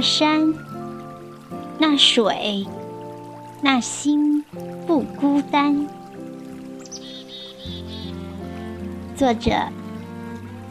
山，那水，那心不孤单。作者：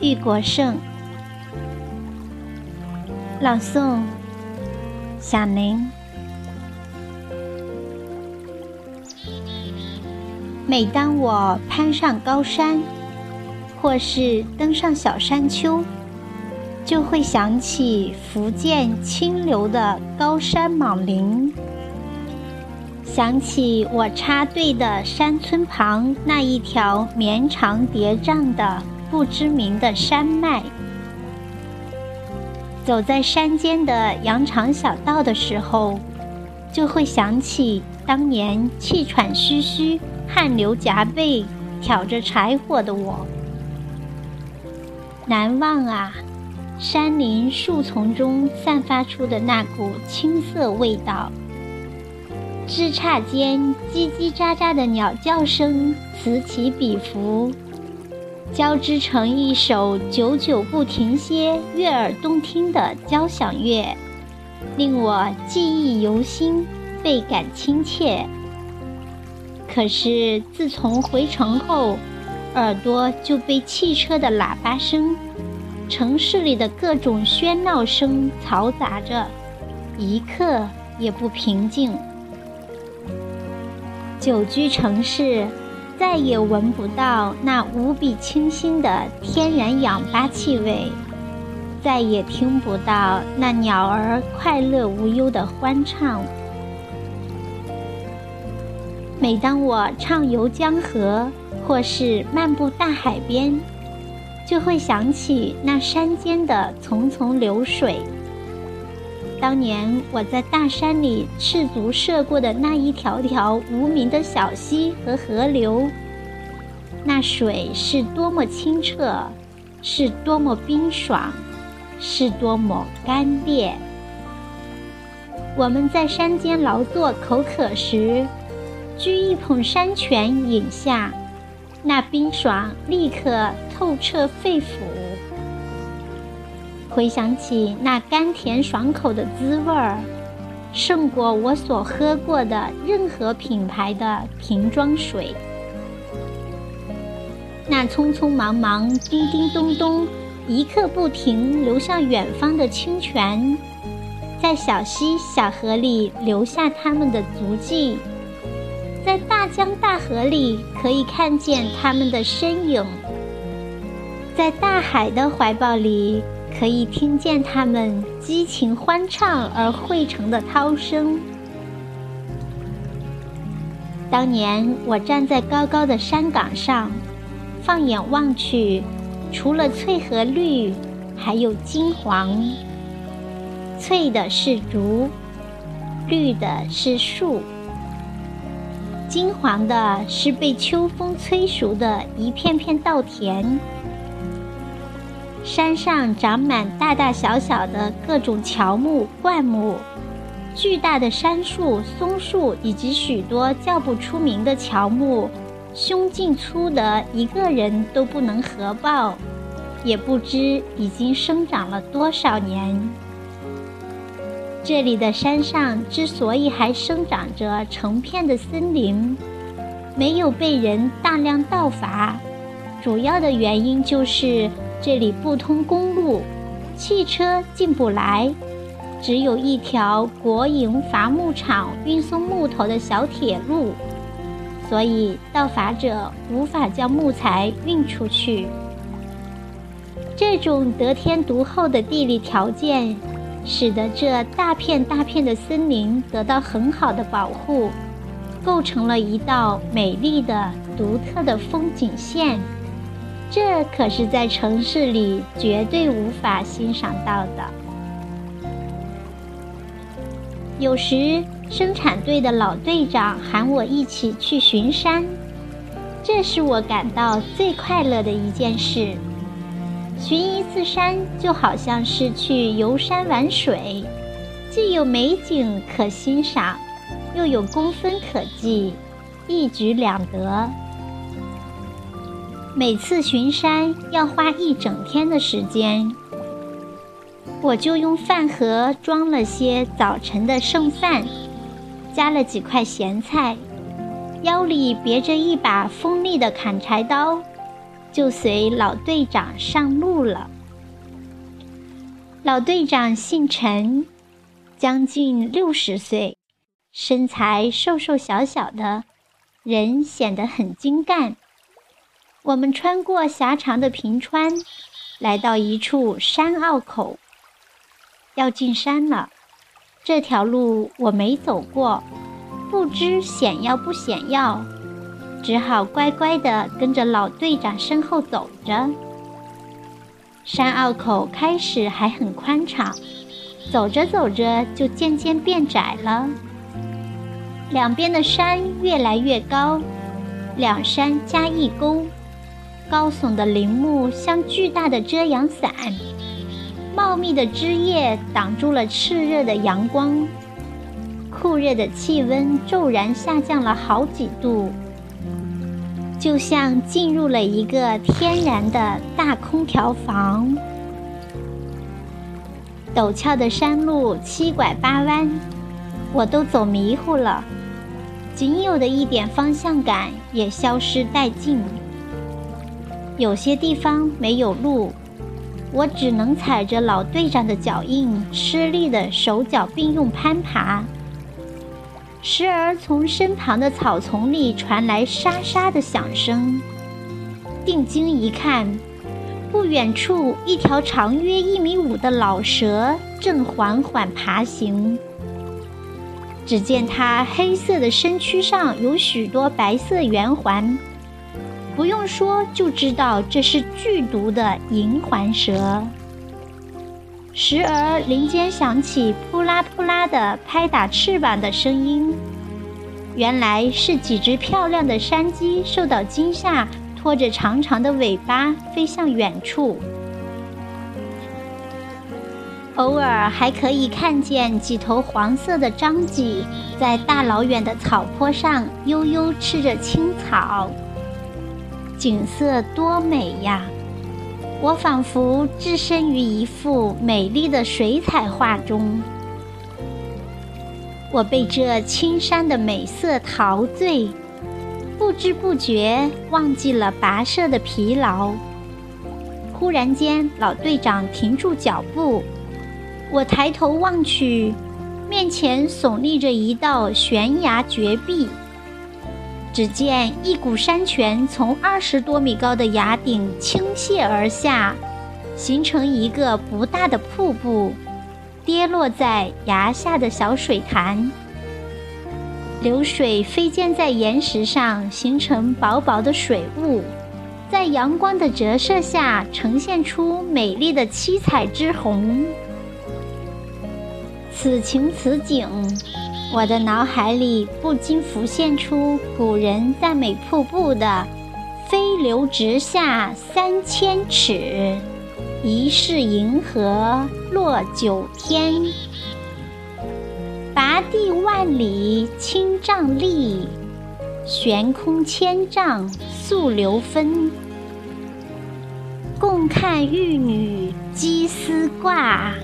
玉国胜，朗诵：小宁。每当我攀上高山，或是登上小山丘，就会想起福建清流的高山莽岭，想起我插队的山村旁那一条绵长叠嶂的不知名的山脉。走在山间的羊肠小道的时候，就会想起当年气喘吁吁。汗流浃背，挑着柴火的我，难忘啊！山林树丛中散发出的那股青涩味道，枝杈间叽叽喳喳的鸟叫声此起彼伏，交织成一首久久不停歇、悦耳动听的交响乐，令我记忆犹新，倍感亲切。可是自从回城后，耳朵就被汽车的喇叭声、城市里的各种喧闹声嘈杂着，一刻也不平静。久居城市，再也闻不到那无比清新的天然氧吧气味，再也听不到那鸟儿快乐无忧的欢唱。每当我畅游江河，或是漫步大海边，就会想起那山间的淙淙流水。当年我在大山里赤足涉过的那一条条无名的小溪和河流，那水是多么清澈，是多么冰爽，是多么干裂。我们在山间劳作口渴时。掬一捧山泉饮下，那冰爽立刻透彻肺腑。回想起那甘甜爽口的滋味儿，胜过我所喝过的任何品牌的瓶装水。那匆匆忙忙、叮叮咚咚、一刻不停流向远方的清泉，在小溪小河里留下他们的足迹。在大江大河里，可以看见他们的身影；在大海的怀抱里，可以听见他们激情欢唱而汇成的涛声。当年我站在高高的山岗上，放眼望去，除了翠和绿，还有金黄。翠的是竹，绿的是树。金黄的是被秋风催熟的一片片稻田，山上长满大大小小的各种乔木、灌木，巨大的杉树、松树以及许多叫不出名的乔木，胸径粗的一个人都不能合抱，也不知已经生长了多少年。这里的山上之所以还生长着成片的森林，没有被人大量盗伐，主要的原因就是这里不通公路，汽车进不来，只有一条国营伐木厂运送木头的小铁路，所以盗伐者无法将木材运出去。这种得天独厚的地理条件。使得这大片大片的森林得到很好的保护，构成了一道美丽的、独特的风景线。这可是在城市里绝对无法欣赏到的。有时，生产队的老队长喊我一起去巡山，这是我感到最快乐的一件事。巡一次山就好像是去游山玩水，既有美景可欣赏，又有功分可记，一举两得。每次巡山要花一整天的时间，我就用饭盒装了些早晨的剩饭，加了几块咸菜，腰里别着一把锋利的砍柴刀，就随老队长上路了。老队长姓陈，将近六十岁，身材瘦瘦小小的，人显得很精干。我们穿过狭长的平川，来到一处山坳口，要进山了。这条路我没走过，不知险要不险要，只好乖乖地跟着老队长身后走着。山坳口开始还很宽敞，走着走着就渐渐变窄了。两边的山越来越高，两山夹一沟，高耸的林木像巨大的遮阳伞，茂密的枝叶挡住了炽热的阳光，酷热的气温骤然下降了好几度。就像进入了一个天然的大空调房。陡峭的山路七拐八弯，我都走迷糊了，仅有的一点方向感也消失殆尽。有些地方没有路，我只能踩着老队长的脚印，吃力的手脚并用攀爬。时而从身旁的草丛里传来沙沙的响声，定睛一看，不远处一条长约一米五的老蛇正缓缓爬行。只见它黑色的身躯上有许多白色圆环，不用说就知道这是剧毒的银环蛇。时而林间响起扑啦扑啦的拍打翅膀的声音，原来是几只漂亮的山鸡受到惊吓，拖着长长的尾巴飞向远处。偶尔还可以看见几头黄色的獐鸡在大老远的草坡上悠悠吃着青草，景色多美呀！我仿佛置身于一幅美丽的水彩画中，我被这青山的美色陶醉，不知不觉忘记了跋涉的疲劳。忽然间，老队长停住脚步，我抬头望去，面前耸立着一道悬崖绝壁。只见一股山泉从二十多米高的崖顶倾泻而下，形成一个不大的瀑布，跌落在崖下的小水潭。流水飞溅在岩石上，形成薄薄的水雾，在阳光的折射下，呈现出美丽的七彩之红。此情此景。我的脑海里不禁浮现出古人赞美瀑布的“飞流直下三千尺，疑是银河落九天。拔地万里清丈立，悬空千丈素流分。共看玉女鸡丝挂，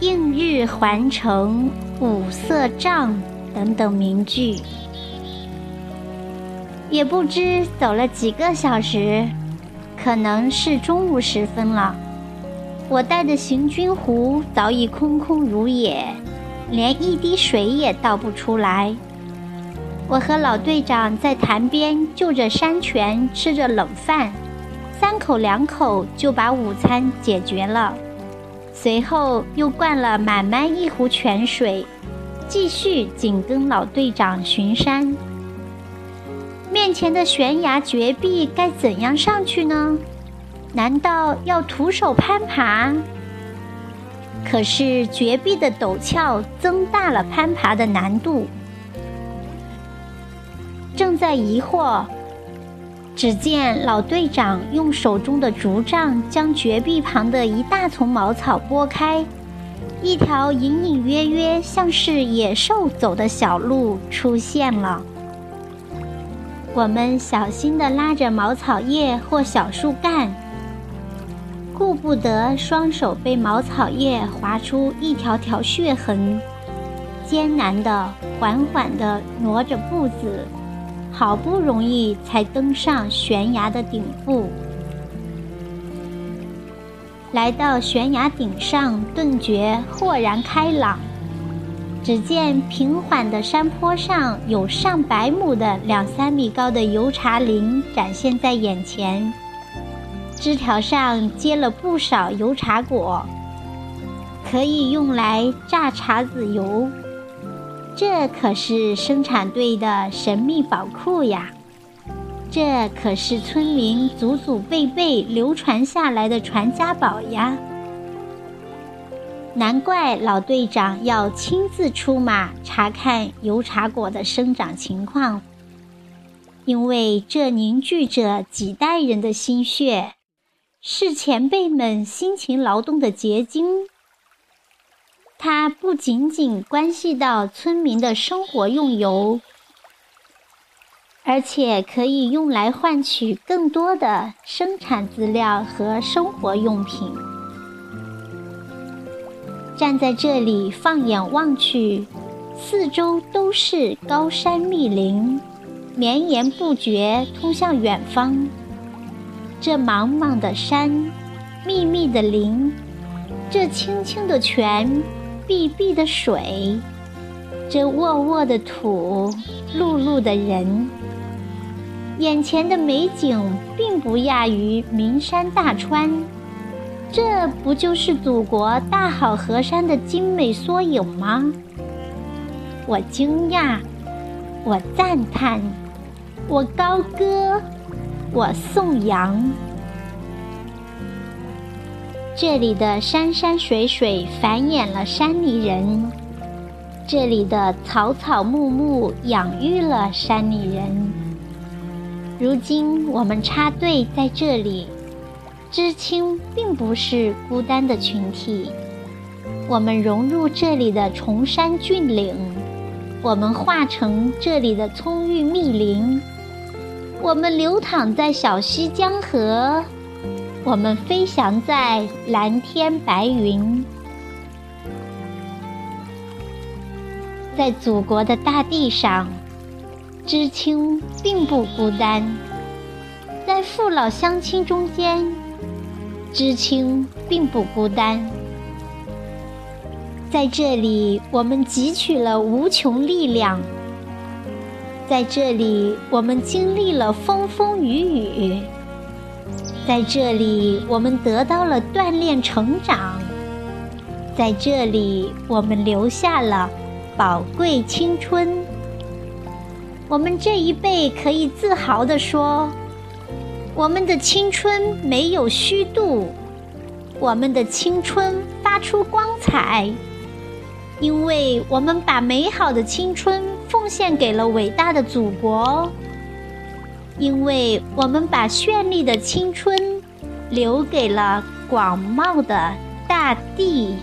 映日环城。五色帐等等名句，也不知走了几个小时，可能是中午时分了。我带的行军壶早已空空如也，连一滴水也倒不出来。我和老队长在潭边就着山泉吃着冷饭，三口两口就把午餐解决了。随后又灌了满满一壶泉水，继续紧跟老队长巡山。面前的悬崖绝壁该怎样上去呢？难道要徒手攀爬？可是绝壁的陡峭增大了攀爬的难度。正在疑惑。只见老队长用手中的竹杖将绝壁旁的一大丛茅草拨开，一条隐隐约约像是野兽走的小路出现了。我们小心地拉着茅草叶或小树干，顾不得双手被茅草叶划出一条条血痕，艰难地、缓缓地挪着步子，好不容易才登上悬崖的顶部。来到悬崖顶上，顿觉豁然开朗。只见平缓的山坡上有上百亩的两三米高的油茶林展现在眼前，枝条上结了不少油茶果，可以用来榨茶籽油。这可是生产队的神秘宝库呀！这可是村民祖祖辈辈流传下来的传家宝呀！难怪老队长要亲自出马查看油茶果的生长情况，因为这凝聚着几代人的心血，是前辈们辛勤劳动的结晶。它不仅仅关系到村民的生活用油，而且可以用来换取更多的生产资料和生活用品。站在这里，放眼望去，四周都是高山密林，绵延不绝，通向远方。这茫茫的山，密密的林，这清清的泉，碧碧的水，这沃沃的土，碌碌的人，眼前的美景并不亚于名山大川。这不就是祖国大好河山的精美缩影吗？我惊讶，我赞叹，我高歌，我颂扬。这里的山山水水繁衍了山里人，这里的草草木木养育了山里人。如今我们插队在这里。知青并不是孤单的群体，我们融入这里的崇山峻岭，我们化成这里的葱郁密林，我们流淌在小溪江河，我们飞翔在蓝天白云，在祖国的大地上，知青并不孤单，在父老乡亲中间。知青并不孤单，在这里我们汲取了无穷力量，在这里我们经历了风风雨雨，在这里我们得到了锻炼成长，在这里我们留下了宝贵青春。我们这一辈可以自豪地说。我们的青春没有虚度，我们的青春发出光彩，因为我们把美好的青春奉献给了伟大的祖国，因为我们把绚丽的青春留给了广袤的大地。